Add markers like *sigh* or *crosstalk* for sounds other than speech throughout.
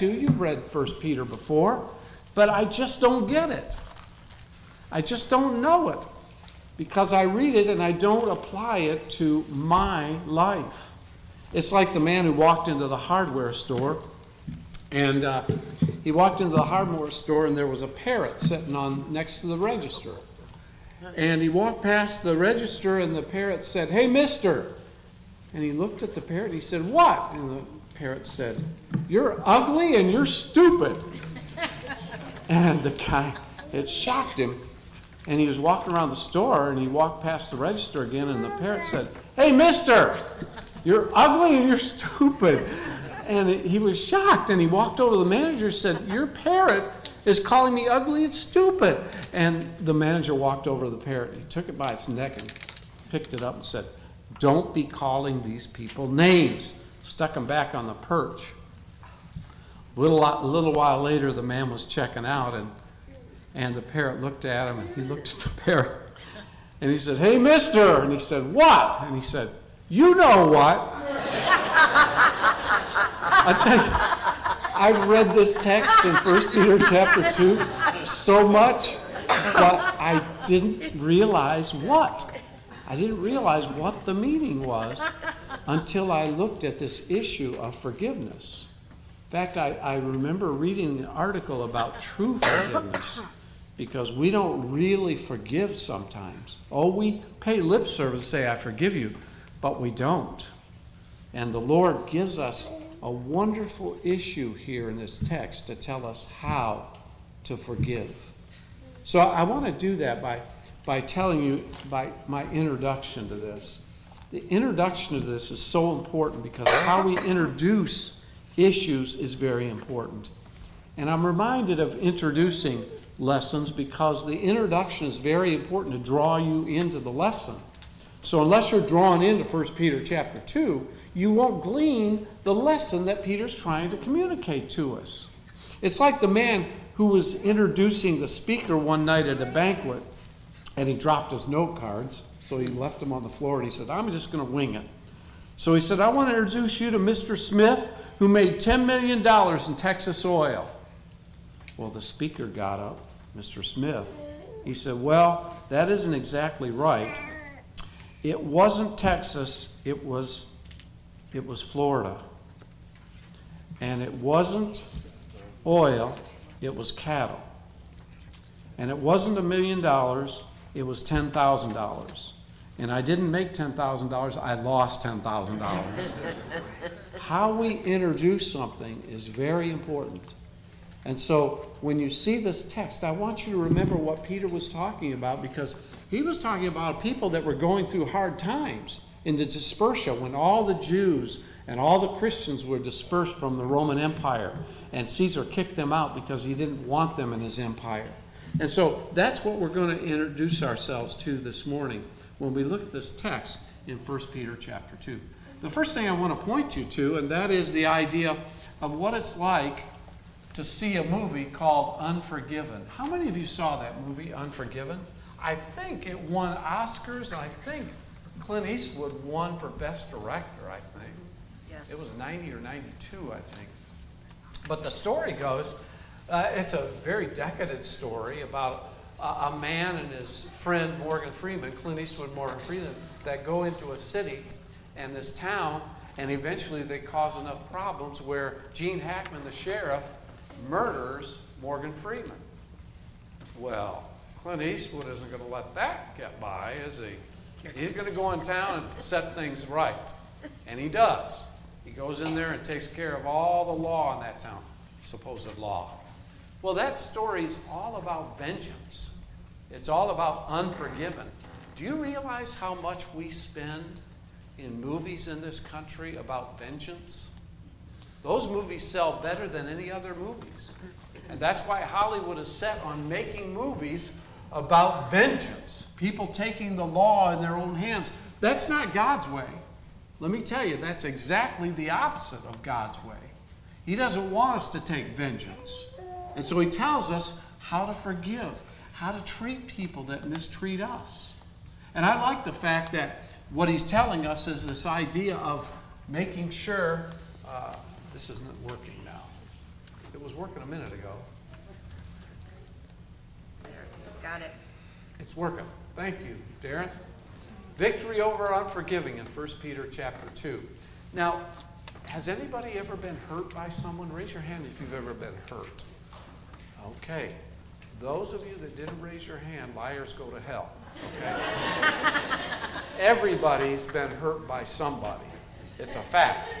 You've read First Peter before, but I just don't get it. I just don't know it because I read it and I don't apply it to my life. It's like the man who walked into the hardware store and uh, he walked into the hardware store and there was a parrot sitting on next to the register. And he walked past the register and the parrot said, Hey, mister. And he looked at the parrot and he said, What? And the parrot said, You're ugly and you're stupid. *laughs* and the guy, it shocked him. And he was walking around the store and he walked past the register again and the parrot said, Hey, mister, you're ugly and you're *laughs* stupid. And he was shocked and he walked over to the manager and said, Your parrot is calling me ugly and stupid. And the manager walked over to the parrot. He took it by its neck and picked it up and said, Don't be calling these people names stuck him back on the perch. A little, little while later, the man was checking out, and, and the parrot looked at him, and he looked at the parrot, and he said, Hey, mister! And he said, What? And he said, You know what? I tell you, I've read this text in 1 Peter chapter 2 so much, but I didn't realize what. I didn't realize what the meaning was until I looked at this issue of forgiveness. In fact, I, I remember reading an article about true forgiveness because we don't really forgive sometimes. Oh, we pay lip service, say, I forgive you, but we don't. And the Lord gives us a wonderful issue here in this text to tell us how to forgive. So I want to do that by, by telling you by my introduction to this the introduction to this is so important because how we introduce issues is very important. And I'm reminded of introducing lessons because the introduction is very important to draw you into the lesson. So unless you're drawn into 1 Peter chapter 2, you won't glean the lesson that Peter's trying to communicate to us. It's like the man who was introducing the speaker one night at a banquet and he dropped his note cards so he left them on the floor and he said, I'm just going to wing it. So he said, I want to introduce you to Mr. Smith, who made $10 million in Texas oil. Well, the speaker got up, Mr. Smith. He said, Well, that isn't exactly right. It wasn't Texas, it was, it was Florida. And it wasn't oil, it was cattle. And it wasn't a million dollars, it was $10,000 and I didn't make $10,000, I lost $10,000. How we introduce something is very important. And so when you see this text, I want you to remember what Peter was talking about because he was talking about people that were going through hard times in the dispersion when all the Jews and all the Christians were dispersed from the Roman Empire. And Caesar kicked them out because he didn't want them in his empire. And so that's what we're going to introduce ourselves to this morning when we look at this text in 1 Peter chapter 2. The first thing I want to point you to, and that is the idea of what it's like to see a movie called Unforgiven. How many of you saw that movie, Unforgiven? I think it won Oscars, and I think Clint Eastwood won for Best Director, I think. Yes. It was 90 or 92, I think. But the story goes, uh, it's a very decadent story about a man and his friend Morgan Freeman, Clint Eastwood, Morgan Freeman, that go into a city and this town, and eventually they cause enough problems where Gene Hackman, the sheriff, murders Morgan Freeman. Well, Clint Eastwood isn't going to let that get by, is he? He's going to go in town and set things right. And he does. He goes in there and takes care of all the law in that town, supposed law. Well, that story is all about vengeance. It's all about unforgiven. Do you realize how much we spend in movies in this country about vengeance? Those movies sell better than any other movies. And that's why Hollywood is set on making movies about vengeance, people taking the law in their own hands. That's not God's way. Let me tell you, that's exactly the opposite of God's way. He doesn't want us to take vengeance. And so he tells us how to forgive how to treat people that mistreat us. And I like the fact that what he's telling us is this idea of making sure uh, this isn't working now. It was working a minute ago. There, got it. It's working. Thank you, Darren. Victory over unforgiving in 1 Peter chapter 2. Now, has anybody ever been hurt by someone? Raise your hand if you've ever been hurt. Okay. Those of you that didn't raise your hand, liars go to hell. Okay? *laughs* Everybody's been hurt by somebody. It's a fact.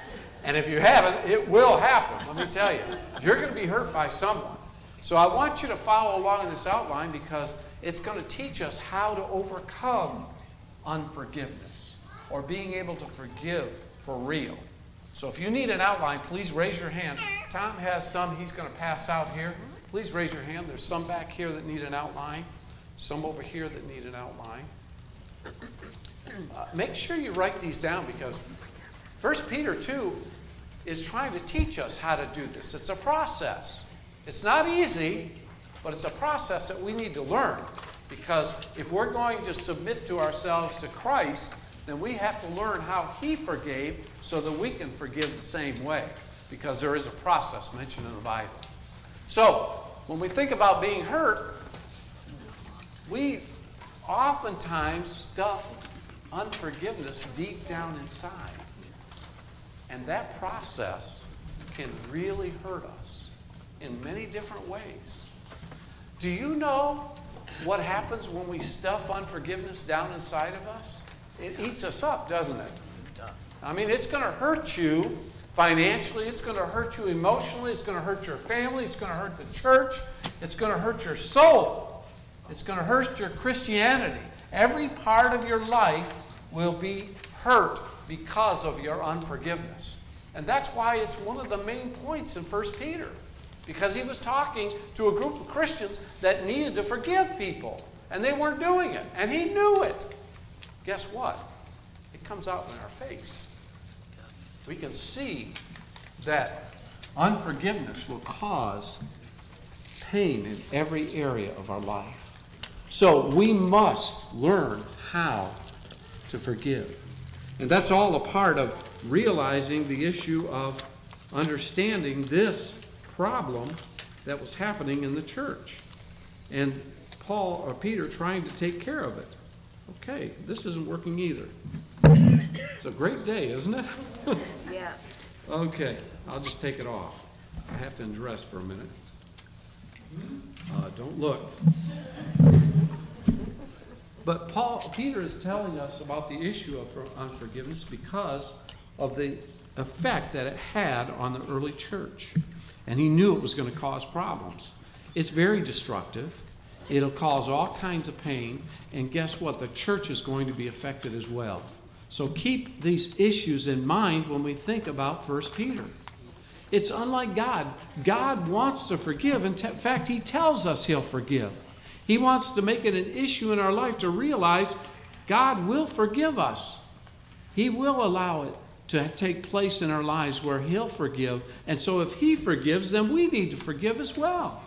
And if you haven't, it will happen. Let me tell you. You're going to be hurt by someone. So I want you to follow along in this outline because it's going to teach us how to overcome unforgiveness or being able to forgive for real. So if you need an outline, please raise your hand. Tom has some he's going to pass out here. Please raise your hand. There's some back here that need an outline, some over here that need an outline. Uh, make sure you write these down because 1 Peter 2 is trying to teach us how to do this. It's a process. It's not easy, but it's a process that we need to learn because if we're going to submit to ourselves to Christ, then we have to learn how He forgave so that we can forgive the same way because there is a process mentioned in the Bible. So, when we think about being hurt, we oftentimes stuff unforgiveness deep down inside. And that process can really hurt us in many different ways. Do you know what happens when we stuff unforgiveness down inside of us? It eats us up, doesn't it? I mean, it's going to hurt you financially, it's going to hurt you emotionally, it's going to hurt your family, it's going to hurt the church, it's going to hurt your soul, it's going to hurt your Christianity. Every part of your life will be hurt because of your unforgiveness. And that's why it's one of the main points in 1 Peter. Because he was talking to a group of Christians that needed to forgive people. And they weren't doing it. And he knew it. Guess what? It comes out in our face. We can see that unforgiveness will cause pain in every area of our life. So we must learn how to forgive. And that's all a part of realizing the issue of understanding this problem that was happening in the church. And Paul or Peter trying to take care of it. Okay, this isn't working either. It's a great day, isn't it? *laughs* Yeah. okay, I'll just take it off. I have to undress for a minute. Uh, don't look. But Paul, Peter is telling us about the issue of unforgiveness because of the effect that it had on the early church. And he knew it was going to cause problems. It's very destructive. It'll cause all kinds of pain. And guess what? The church is going to be affected as well. So keep these issues in mind when we think about 1 Peter. It's unlike God. God wants to forgive. In fact, He tells us He'll forgive. He wants to make it an issue in our life to realize God will forgive us. He will allow it to take place in our lives where He'll forgive. And so if He forgives, then we need to forgive as well.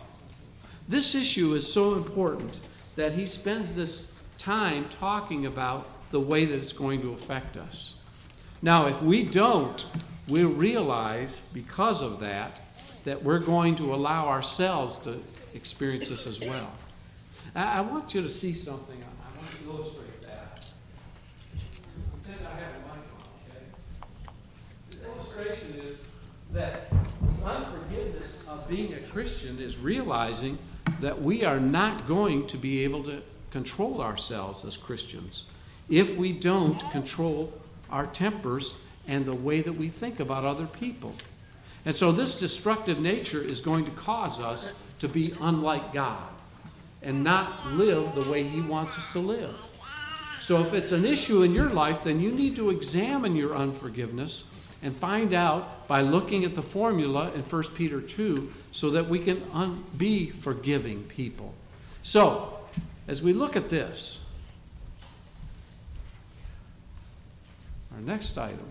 This issue is so important that He spends this time talking about the way that it's going to affect us. Now, if we don't, we'll realize because of that that we're going to allow ourselves to experience this as well. I, want you to see something. I, want to illustrate that. Pretend I have a mic on, okay? The illustration is that the unforgiveness of being a Christian is realizing that we are not going to be able to control ourselves as Christians if we don't control our tempers and the way that we think about other people. And so, this destructive nature is going to cause us to be unlike God and not live the way He wants us to live. So, if it's an issue in your life, then you need to examine your unforgiveness and find out by looking at the formula in 1 Peter 2 so that we can un- be forgiving people. So, as we look at this, our next item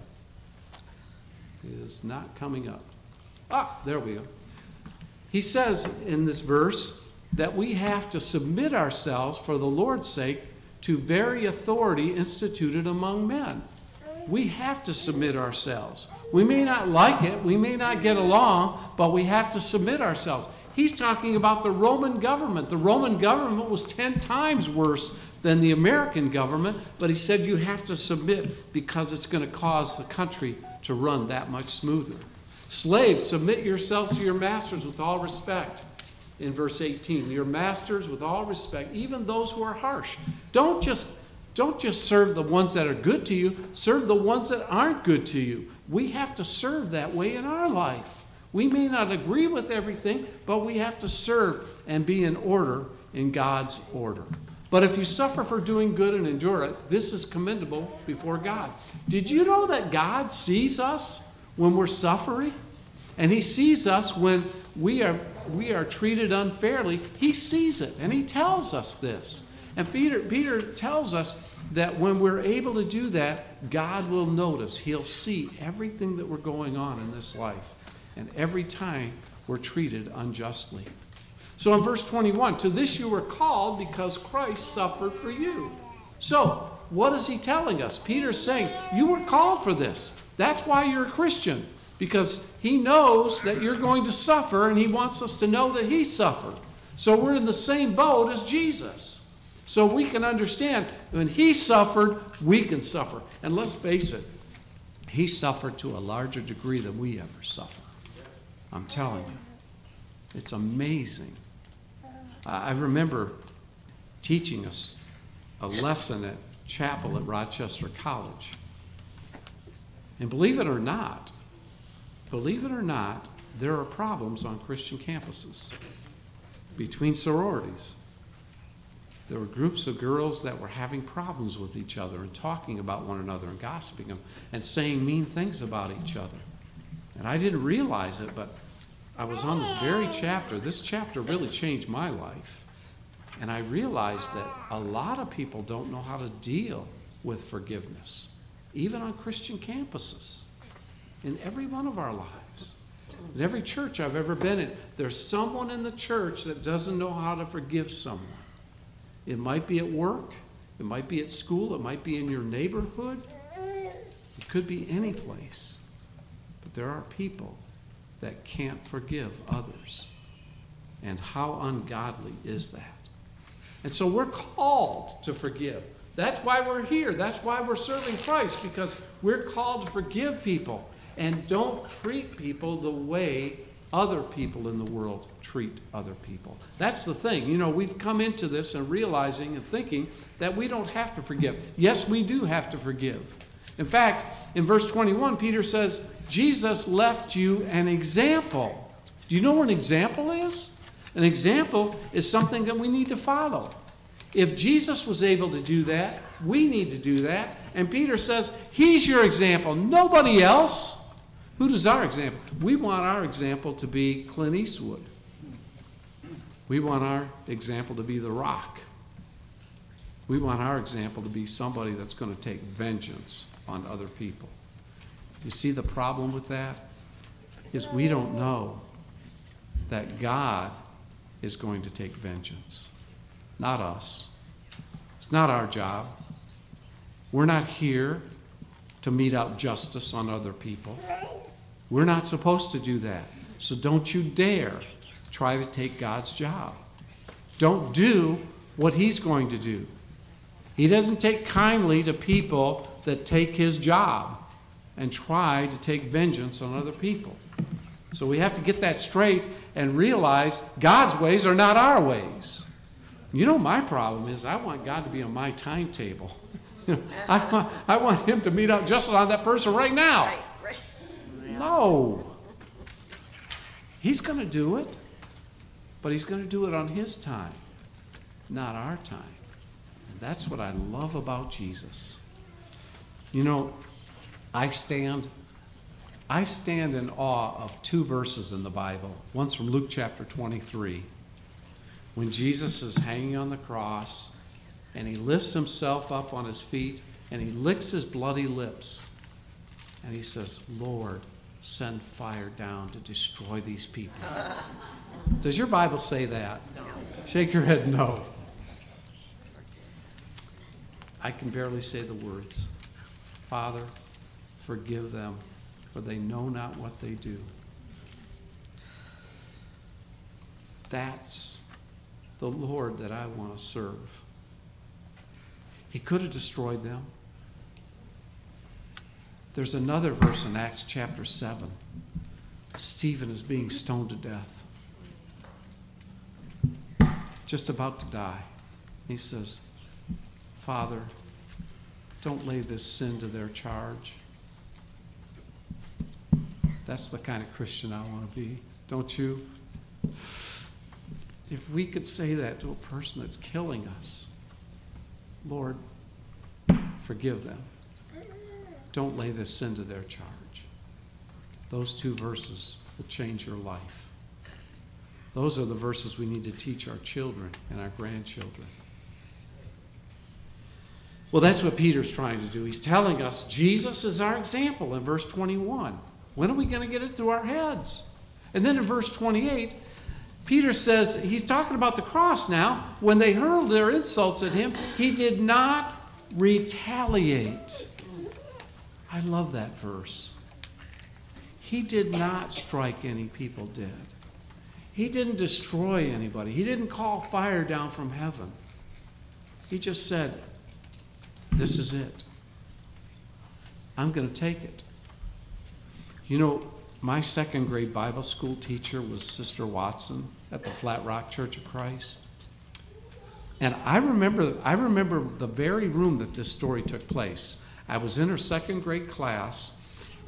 is not coming up. Ah, there we go. He says in this verse, that we have to submit ourselves for the Lord's sake to very authority instituted among men. We have to submit ourselves. We may not like it, we may not get along, but we have to submit ourselves. He's talking about the Roman government. The Roman government was 10 times worse than the American government, but he said you have to submit because it's going to cause the country to run that much smoother. Slaves, submit yourselves to your masters with all respect. In verse 18, your masters with all respect, even those who are harsh. Don't just don't just serve the ones that are good to you, serve the ones that aren't good to you. We have to serve that way in our life. We may not agree with everything, but we have to serve and be in order in God's order. But if you suffer for doing good and endure it, this is commendable before God. Did you know that God sees us when we're suffering? And He sees us when we are, we are treated unfairly. He sees it, and He tells us this. And Peter, Peter tells us that when we're able to do that, God will notice. He'll see everything that we're going on in this life. And every time we're treated unjustly. So in verse 21, to this you were called because Christ suffered for you. So, what is he telling us? Peter's saying, You were called for this. That's why you're a Christian, because he knows that you're going to suffer, and he wants us to know that he suffered. So, we're in the same boat as Jesus. So, we can understand when he suffered, we can suffer. And let's face it, he suffered to a larger degree than we ever suffer. I'm telling you. It's amazing I remember teaching us a lesson at chapel at Rochester College. And believe it or not, believe it or not, there are problems on Christian campuses between sororities. There were groups of girls that were having problems with each other and talking about one another and gossiping them and saying mean things about each other. And I didn't realize it, but I was on this very chapter. This chapter really changed my life. And I realized that a lot of people don't know how to deal with forgiveness, even on Christian campuses, in every one of our lives. In every church I've ever been in, there's someone in the church that doesn't know how to forgive someone. It might be at work, it might be at school, it might be in your neighborhood, it could be any place. But there are people that can't forgive others. And how ungodly is that? And so we're called to forgive. That's why we're here. That's why we're serving Christ, because we're called to forgive people and don't treat people the way other people in the world treat other people. That's the thing. You know, we've come into this and realizing and thinking that we don't have to forgive. Yes, we do have to forgive. In fact, in verse 21, Peter says, Jesus left you an example. Do you know what an example is? An example is something that we need to follow. If Jesus was able to do that, we need to do that. And Peter says, He's your example, nobody else. Who does our example? We want our example to be Clint Eastwood. We want our example to be The Rock. We want our example to be somebody that's going to take vengeance on other people. You see the problem with that? Is we don't know that God is going to take vengeance, not us. It's not our job. We're not here to mete out justice on other people. We're not supposed to do that. So don't you dare try to take God's job. Don't do what He's going to do. He doesn't take kindly to people that take His job and try to take vengeance on other people. So we have to get that straight and realize God's ways are not our ways. You know, my problem is I want God to be on my timetable. *laughs* I, want, I want Him to meet up just on that person right now. No. He's going to do it, but He's going to do it on His time, not our time. And that's what I love about Jesus. You know, I stand I stand in awe of two verses in the Bible. One's from Luke chapter 23, when Jesus is hanging on the cross and he lifts himself up on his feet and he licks his bloody lips and he says, Lord, send fire down to destroy these people. Does your Bible say that? No. Shake your head, no. I can barely say the words. Father, forgive them, for they know not what they do. That's the Lord that I want to serve. He could have destroyed them. There's another verse in Acts chapter 7. Stephen is being stoned to death, just about to die. He says, Father, don't lay this sin to their charge. That's the kind of Christian I want to be, don't you? If we could say that to a person that's killing us, Lord, forgive them. Don't lay this sin to their charge. Those two verses will change your life. Those are the verses we need to teach our children and our grandchildren. Well, that's what Peter's trying to do. He's telling us Jesus is our example in verse 21. When are we going to get it through our heads? And then in verse 28, Peter says, he's talking about the cross now. When they hurled their insults at him, he did not retaliate. I love that verse. He did not strike any people dead. He didn't destroy anybody. He didn't call fire down from heaven. He just said, This is it. I'm going to take it. You know, my second grade Bible school teacher was Sister Watson at the Flat Rock Church of Christ. And I remember, I remember the very room that this story took place. I was in her second grade class,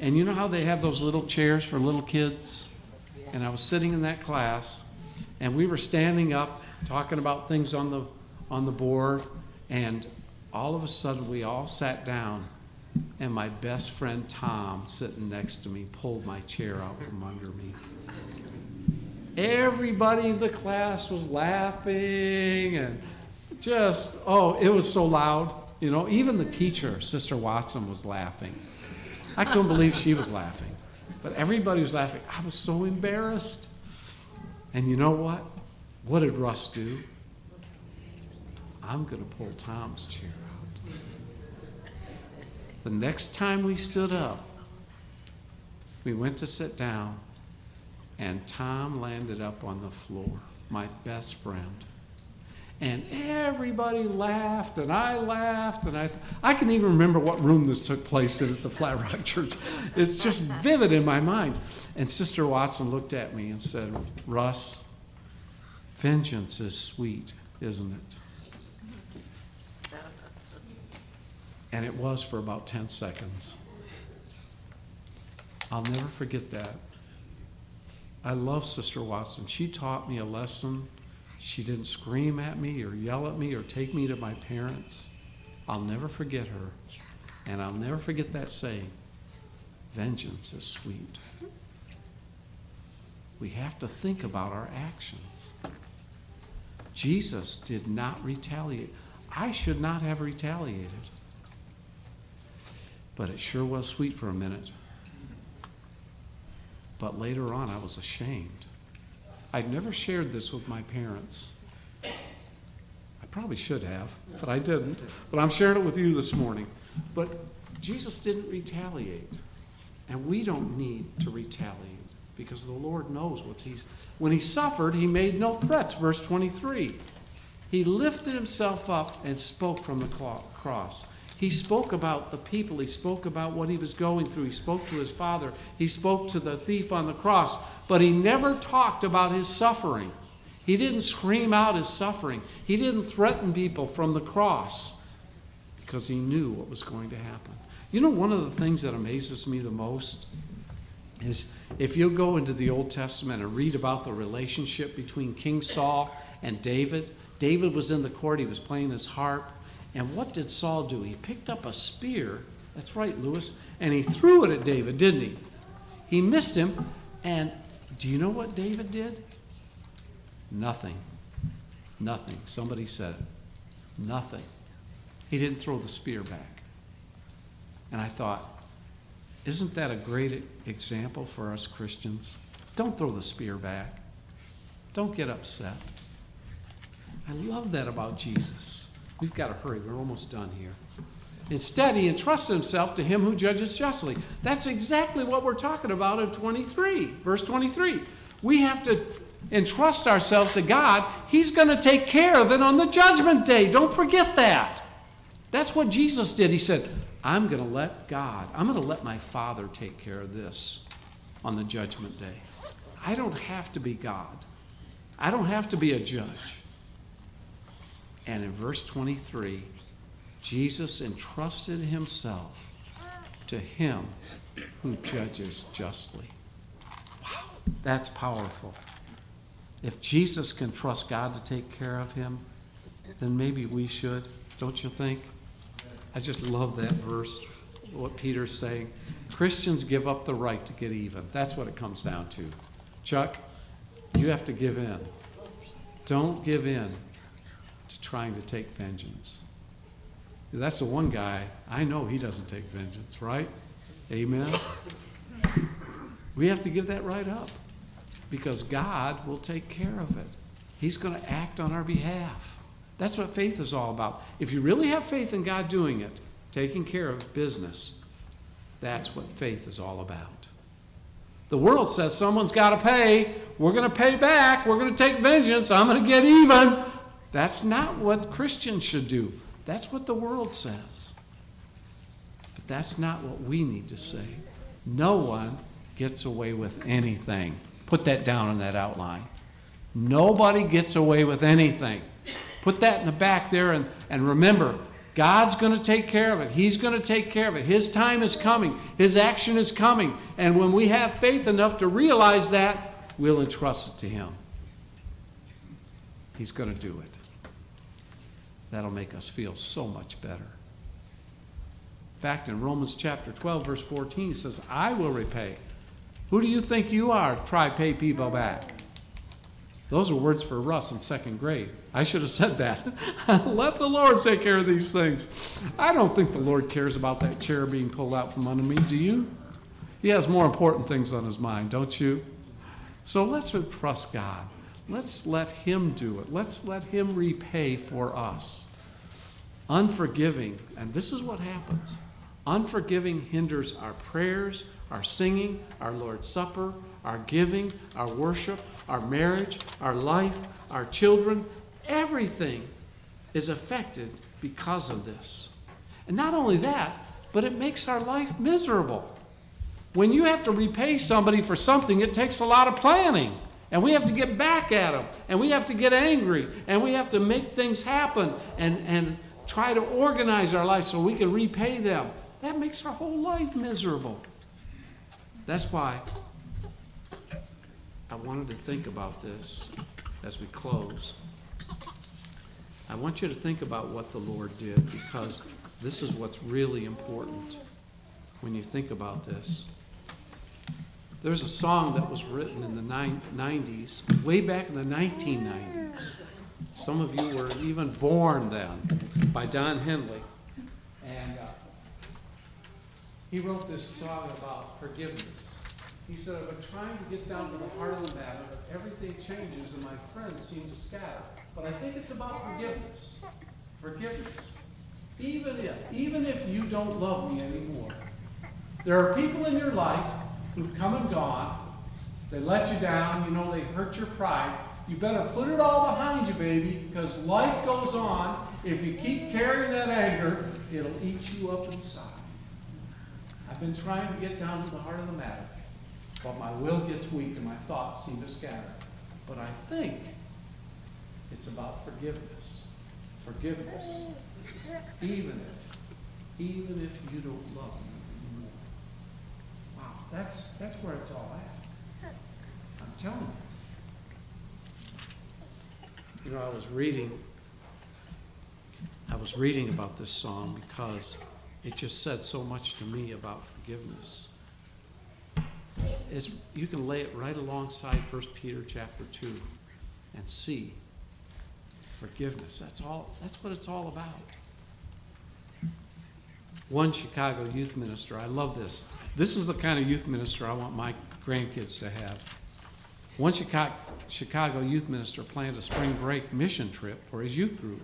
and you know how they have those little chairs for little kids? And I was sitting in that class, and we were standing up talking about things on the, on the board, and all of a sudden we all sat down, and my best friend Tom, sitting next to me, pulled my chair out from under me. Everybody in the class was laughing and just, oh, it was so loud. You know, even the teacher, Sister Watson, was laughing. I couldn't believe she was laughing. But everybody was laughing. I was so embarrassed. And you know what? What did Russ do? I'm going to pull Tom's chair out. The next time we stood up, we went to sit down, and Tom landed up on the floor, my best friend. And everybody laughed, and I laughed, and I, I can even remember what room this took place in at the Flat Rock Church. It's just vivid in my mind. And Sister Watson looked at me and said, Russ, vengeance is sweet, isn't it? And it was for about 10 seconds. I'll never forget that. I love Sister Watson. She taught me a lesson she didn't scream at me or yell at me or take me to my parents. I'll never forget her. And I'll never forget that saying vengeance is sweet. We have to think about our actions. Jesus did not retaliate. I should not have retaliated. But it sure was sweet for a minute. But later on, I was ashamed. I'd never shared this with my parents. I probably should have, but I didn't. But I'm sharing it with you this morning. But Jesus didn't retaliate. And we don't need to retaliate because the Lord knows what he's. When he suffered, he made no threats. Verse 23. He lifted himself up and spoke from the cross. He spoke about the people. He spoke about what he was going through. He spoke to his father. He spoke to the thief on the cross. But he never talked about his suffering. He didn't scream out his suffering. He didn't threaten people from the cross because he knew what was going to happen. You know, one of the things that amazes me the most is if you go into the Old Testament and read about the relationship between King Saul and David, David was in the court, he was playing his harp, and what did Saul do? He picked up a spear. That's right, Lewis. And he threw it at David, didn't he? He missed him. And do you know what David did? Nothing. Nothing. Somebody said it. Nothing. He didn't throw the spear back. And I thought, isn't that a great example for us Christians? Don't throw the spear back. Don't get upset. I love that about Jesus. We've got to hurry. We're almost done here. Instead, he entrusted himself to him who judges justly. That's exactly what we're talking about in 23, verse 23. We have to entrust ourselves to God. He's going to take care of it on the judgment day. Don't forget that. That's what Jesus did. He said, I'm going to let God, I'm going to let my Father take care of this on the judgment day. I don't have to be God, I don't have to be a judge. And in verse 23, Jesus entrusted himself to him who judges justly. Wow, that's powerful. If Jesus can trust God to take care of him, then maybe we should, don't you think? I just love that verse, what Peter's saying. Christians give up the right to get even. That's what it comes down to. Chuck, you have to give in. Don't give in to trying to take vengeance. That's the one guy I know he doesn't take vengeance, right? Amen. We have to give that right up because God will take care of it. He's going to act on our behalf. That's what faith is all about. If you really have faith in God doing it, taking care of business, that's what faith is all about. The world says someone's got to pay. We're going to pay back. We're going to take vengeance. I'm going to get even. That's not what Christians should do. That's what the world says. But that's not what we need to say. No one gets away with anything. Put that down in that outline. Nobody gets away with anything. Put that in the back there and, and remember, God's going to take care of it. He's going to take care of it. His time is coming, His action is coming. And when we have faith enough to realize that, we'll entrust it to Him. He's going to do it. That'll make us feel so much better. In fact, in Romans chapter 12, verse 14, he says, I will repay. Who do you think you are try pay people back? Those are words for Russ in second grade. I should have said that. *laughs* Let the Lord take care of these things. I don't think the Lord cares about that chair being pulled out from under me. Do you? He has more important things on his mind, don't you? So let's trust God. Let's let Him do it. Let's let Him repay for us. Unforgiving, and this is what happens unforgiving hinders our prayers, our singing, our Lord's Supper, our giving, our worship, our marriage, our life, our children. Everything is affected because of this. And not only that, but it makes our life miserable. When you have to repay somebody for something, it takes a lot of planning. And we have to get back at them. And we have to get angry. And we have to make things happen and, and try to organize our life so we can repay them. That makes our whole life miserable. That's why I wanted to think about this as we close. I want you to think about what the Lord did because this is what's really important when you think about this. There's a song that was written in the 90s, way back in the 1990s. Some of you were even born then, by Don Henley. And uh, he wrote this song about forgiveness. He said, I've been trying to get down to the heart of the matter, but everything changes and my friends seem to scatter. But I think it's about forgiveness. Forgiveness. Even if, even if you don't love me anymore, there are people in your life who've come and gone. They let you down. You know, they hurt your pride. You better put it all behind you, baby, because life goes on. If you keep carrying that anger, it'll eat you up inside. I've been trying to get down to the heart of the matter, but my will gets weak and my thoughts seem to scatter. But I think it's about forgiveness. Forgiveness. Even if, even if you don't love me. That's, that's where it's all at. I'm telling you. You know, I was reading, I was reading about this song because it just said so much to me about forgiveness. It's, you can lay it right alongside 1 Peter chapter 2 and see forgiveness. That's all that's what it's all about one Chicago youth minister. I love this. This is the kind of youth minister I want my grandkids to have. One Chicago, youth minister planned a spring break mission trip for his youth group.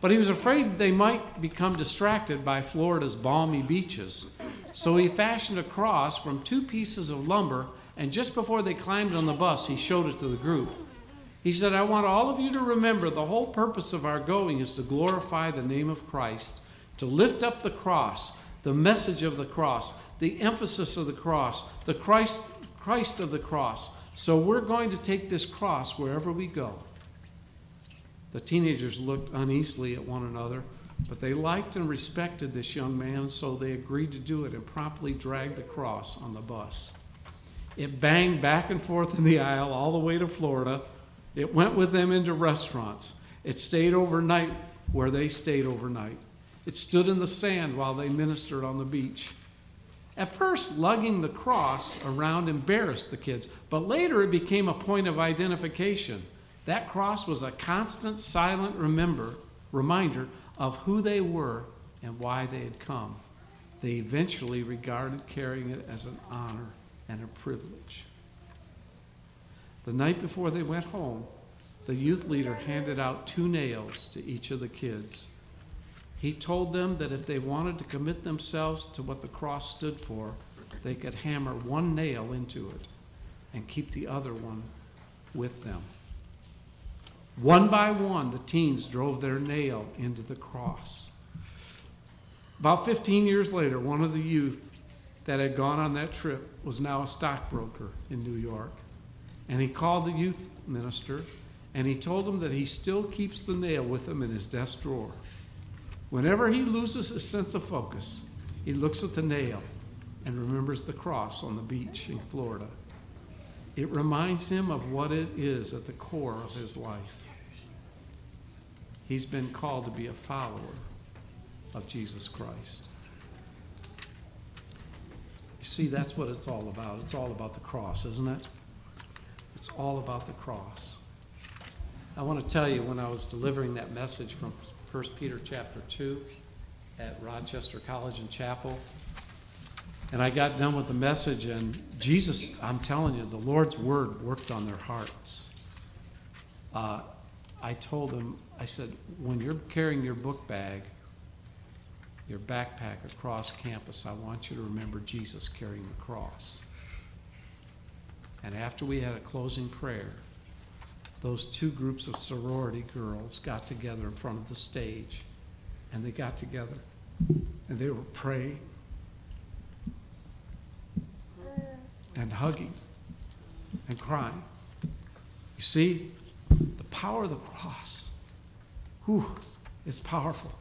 But he was afraid they might become distracted by Florida's balmy beaches. So he fashioned a cross from two pieces of lumber, and just before they climbed on the bus, he showed it to the group. He said, I want all of you to remember the whole purpose of our going is to glorify the name of Christ, to lift up the cross, the message of the cross, the emphasis of the cross, the Christ, Christ of the cross. So we're going to take this cross wherever we go. The teenagers looked uneasily at one another, but they liked and respected this young man, so they agreed to do it and promptly dragged the cross on the bus. It banged back and forth in the aisle all the way to Florida. It went with them into restaurants. It stayed overnight where they stayed overnight. It stood in the sand while they ministered on the beach. At first, lugging the cross around embarrassed the kids, but later it became a point of identification. That cross was a constant, silent remember, reminder of who they were and why they had come. They eventually regarded carrying it as an honor and a privilege. The night before they went home, the youth leader handed out two nails to each of the kids. He told them that if they wanted to commit themselves to what the cross stood for, they could hammer one nail into it and keep the other one with them. One by one, the teens drove their nail into the cross. About 15 years later, one of the youth that had gone on that trip was now a stockbroker in New York. And he called the youth minister and he told him that he still keeps the nail with him in his desk drawer. Whenever he loses his sense of focus, he looks at the nail and remembers the cross on the beach in Florida. It reminds him of what it is at the core of his life. He's been called to be a follower of Jesus Christ. You see, that's what it's all about. It's all about the cross, isn't it? It's all about the cross. I want to tell you when I was delivering that message from 1 Peter chapter 2 at Rochester College and Chapel, and I got done with the message, and Jesus, I'm telling you, the Lord's word worked on their hearts. Uh, I told them, I said, when you're carrying your book bag, your backpack across campus, I want you to remember Jesus carrying the cross. And after we had a closing prayer, those two groups of sorority girls got together in front of the stage, and they got together, and they were praying and hugging and crying. You see, the power of the cross, whew, it's powerful.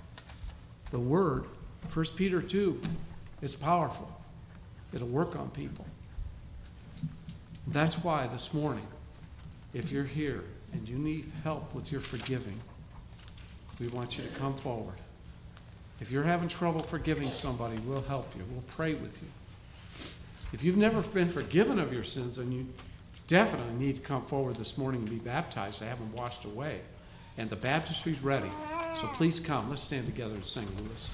The word, 1 Peter 2, is powerful. It'll work on people. That's why this morning, if you're here and you need help with your forgiving, we want you to come forward. If you're having trouble forgiving somebody, we'll help you. We'll pray with you. If you've never been forgiven of your sins, then you definitely need to come forward this morning and be baptized to have them washed away. And the baptistry's ready. So please come. Let's stand together and sing, Lewis.